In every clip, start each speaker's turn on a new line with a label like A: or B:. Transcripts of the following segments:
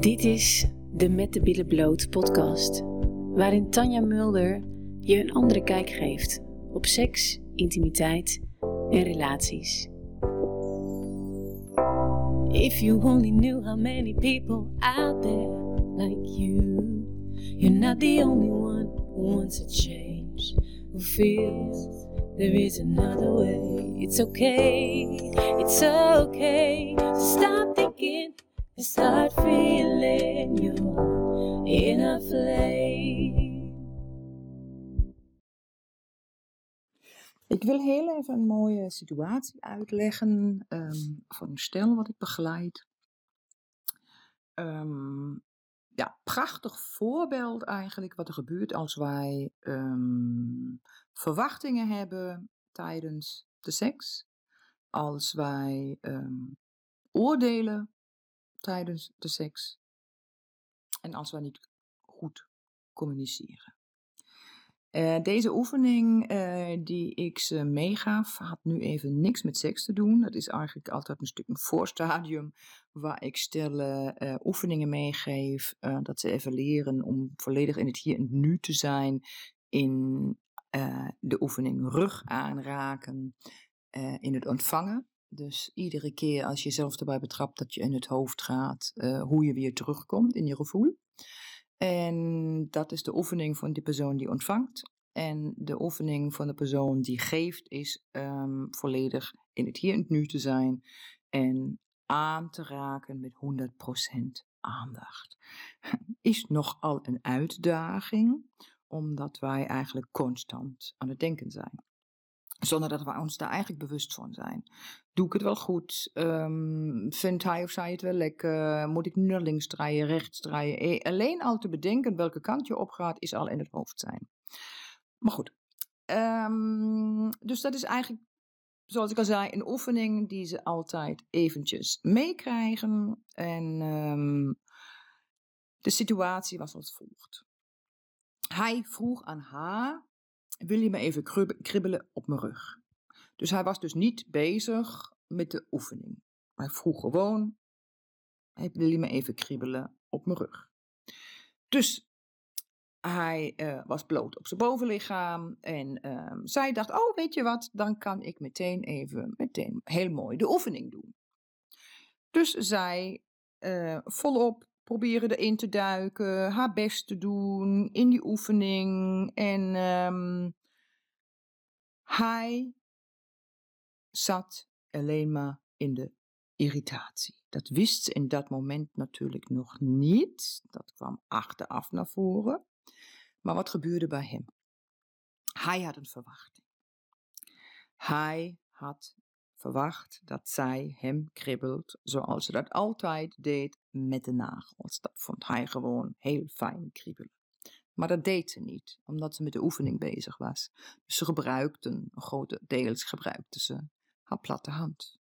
A: Dit is de Met de Billen Bloot podcast, waarin Tanja Mulder je een andere kijk geeft op seks, intimiteit en relaties. If you only knew how many people out there like you, you're not the only one who wants a change, who feels there is another way. It's okay, it's okay to stop thinking and start feeling your inner flame.
B: Ik wil heel even een mooie situatie uitleggen ehm, van een stel wat ik begeleid. Ehm, ja, prachtig voorbeeld eigenlijk wat er gebeurt als wij ehm, verwachtingen hebben tijdens de seks. Als wij oordelen tijdens de seks. En als wij niet goed communiceren. Eh, deze oefening uh, die ik ze meegaf, had nu even niks met seks te doen. Dat is eigenlijk altijd een stuk een voorstadium waar ik stellen uh, oefeningen meegeef. dat ze even leren om volledig in het hier en nu te zijn. In de oefening rug aanraken, in het ontvangen. Dus iedere keer als je jezelf erbij betrapt dat je in het hoofd gaat, hoe je weer terugkomt in je gevoel. En dat is de oefening van die persoon die ontvangt. En de oefening van de persoon die geeft is um, volledig in het hier en het nu te zijn en aan te raken met 100% aandacht. Is nogal een uitdaging, omdat wij eigenlijk constant aan het denken zijn zonder dat we ons daar eigenlijk bewust van zijn. Doe ik het wel goed? Um, vindt hij of zij het wel lekker? Moet ik naar links draaien, rechts draaien? Eh, alleen al te bedenken welke kant je opgaat, is al in het hoofd zijn. Maar goed. Um, dus dat is eigenlijk, zoals ik al zei, een oefening die ze altijd eventjes meekrijgen. En um, de situatie was als volgt. Hij vroeg aan haar wil je me even kribbelen op mijn rug? Dus hij was dus niet bezig met de oefening. Hij vroeg gewoon, wil je me even kribbelen op mijn rug? Dus hij uh, was bloot op zijn bovenlichaam en uh, zij dacht, oh weet je wat, dan kan ik meteen even, meteen heel mooi de oefening doen. Dus zij uh, volop proberen erin te duiken, haar best te doen in die oefening. En um, hij zat alleen maar in de irritatie. Dat wist ze in dat moment natuurlijk nog niet. Dat kwam achteraf naar voren. Maar wat gebeurde bij hem? Hij had een verwachting. Hij had verwacht dat zij hem kribbelt zoals ze dat altijd deed met de nagels. Dat vond hij gewoon heel fijn kriebelen. Maar dat deed ze niet, omdat ze met de oefening bezig was. Dus ze gebruikten, grote deels gebruikte ze haar platte hand.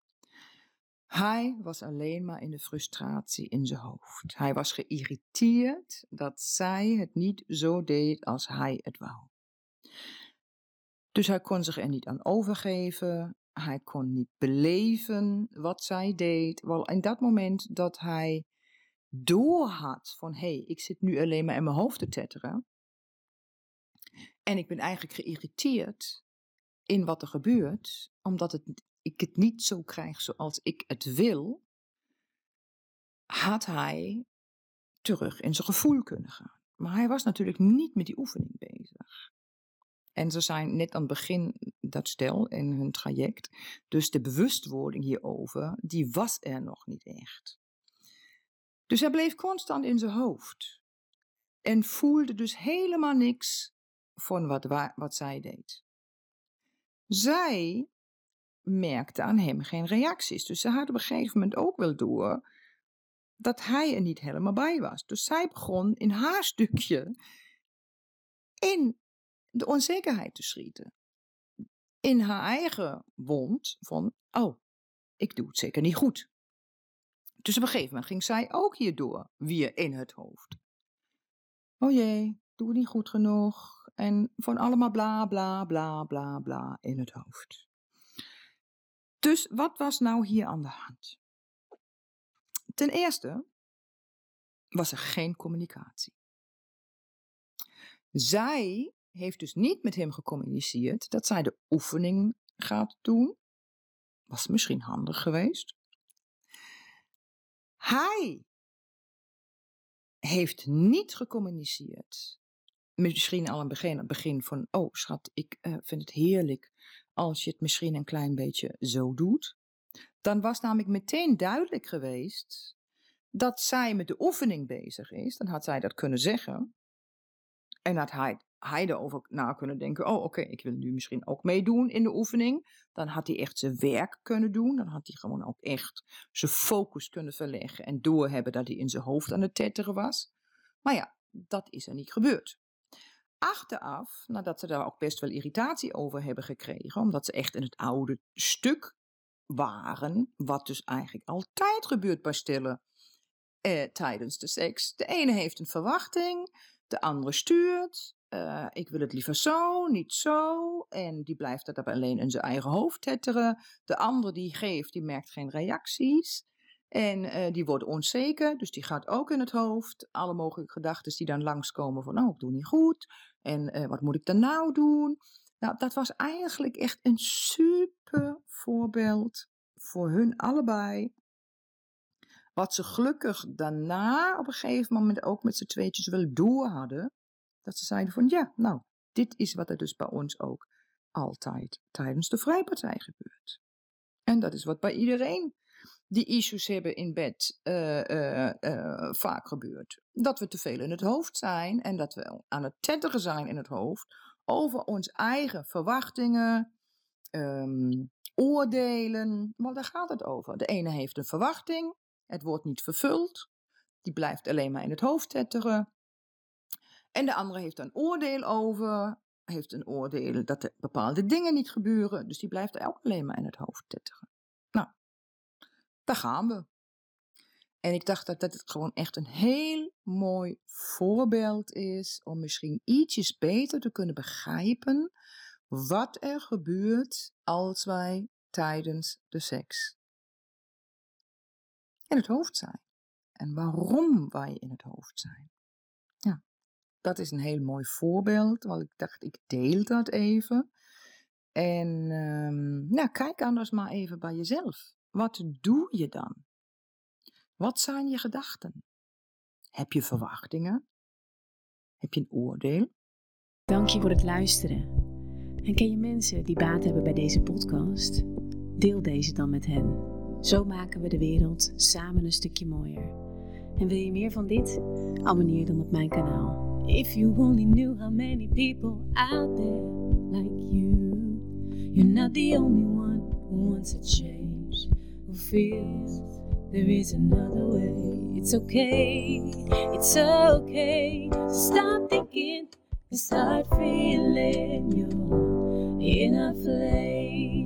B: Hij was alleen maar in de frustratie in zijn hoofd. Hij was geïrriteerd dat zij het niet zo deed als hij het wou. Dus hij kon zich er niet aan overgeven. Hij kon niet beleven wat zij deed. Wel, in dat moment dat hij doorhad van hé, hey, ik zit nu alleen maar in mijn hoofd te tetteren. En ik ben eigenlijk geïrriteerd in wat er gebeurt, omdat het, ik het niet zo krijg zoals ik het wil, had hij terug in zijn gevoel kunnen gaan. Maar hij was natuurlijk niet met die oefening bezig. En ze zijn net aan het begin dat stel in hun traject. Dus de bewustwording hierover, die was er nog niet echt. Dus hij bleef constant in zijn hoofd. En voelde dus helemaal niks van wat, wat zij deed. Zij merkte aan hem geen reacties. Dus ze had op een gegeven moment ook wel door dat hij er niet helemaal bij was. Dus zij begon in haar stukje in de onzekerheid te schieten. In haar eigen wond van, oh, ik doe het zeker niet goed. Dus op een gegeven moment ging zij ook hierdoor weer in het hoofd. Oh jee, doe het niet goed genoeg. En van allemaal bla bla bla bla bla in het hoofd. Dus wat was nou hier aan de hand? Ten eerste was er geen communicatie. Zij heeft dus niet met hem gecommuniceerd dat zij de oefening gaat doen. Was misschien handig geweest. Hij heeft niet gecommuniceerd. Misschien al een het begin van, oh schat, ik uh, vind het heerlijk als je het misschien een klein beetje zo doet. Dan was namelijk meteen duidelijk geweest dat zij met de oefening bezig is. Dan had zij dat kunnen zeggen. En had hij, erover na kunnen denken, oh oké, ik wil nu misschien ook meedoen in de oefening. Dan had hij echt zijn werk kunnen doen. Dan had hij gewoon ook echt zijn focus kunnen verleggen en doorhebben dat hij in zijn hoofd aan het tetteren was. Maar ja, dat is er niet gebeurd. Achteraf, nadat ze daar ook best wel irritatie over hebben gekregen, omdat ze echt in het oude stuk waren, wat dus eigenlijk altijd gebeurt bij stille eh, tijdens de seks. De ene heeft een verwachting, de andere stuurt. Uh, ik wil het liever zo, niet zo. En die blijft dat alleen in zijn eigen hoofd tetteren. De andere die geeft, die merkt geen reacties. En uh, die wordt onzeker, dus die gaat ook in het hoofd. Alle mogelijke gedachten die dan langskomen van, oh, ik doe niet goed. En uh, wat moet ik dan nou doen? Nou, dat was eigenlijk echt een super voorbeeld voor hun allebei. Wat ze gelukkig daarna op een gegeven moment ook met z'n tweetjes wel door hadden. Dat ze zeiden van ja, nou, dit is wat er dus bij ons ook altijd tijdens de vrijpartij gebeurt. En dat is wat bij iedereen die issues hebben in bed uh, uh, uh, vaak gebeurt. Dat we te veel in het hoofd zijn en dat we aan het tetteren zijn in het hoofd over ons eigen verwachtingen, um, oordelen. Maar daar gaat het over. De ene heeft een verwachting, het wordt niet vervuld, die blijft alleen maar in het hoofd tetteren. En de andere heeft een oordeel over, heeft een oordeel dat er bepaalde dingen niet gebeuren, dus die blijft ook alleen maar in het hoofd tetteren. Nou, daar gaan we. En ik dacht dat dat gewoon echt een heel mooi voorbeeld is om misschien ietsjes beter te kunnen begrijpen wat er gebeurt als wij tijdens de seks in het hoofd zijn. En waarom wij in het hoofd zijn. Ja, dat is een heel mooi voorbeeld, want ik dacht ik deel dat even. En um, nou, kijk anders maar even bij jezelf. Wat doe je dan? Wat zijn je gedachten? Heb je verwachtingen? Heb je een oordeel?
A: Dank je voor het luisteren. En ken je mensen die baat hebben bij deze podcast? Deel deze dan met hen. Zo maken we de wereld samen een stukje mooier. En wil je meer van dit? Abonneer dan op mijn kanaal. If you only knew how many people out there like you. You're not the only one who wants a change. Who feels there is another way. It's okay, it's okay. Stop thinking and start feeling your inner flame.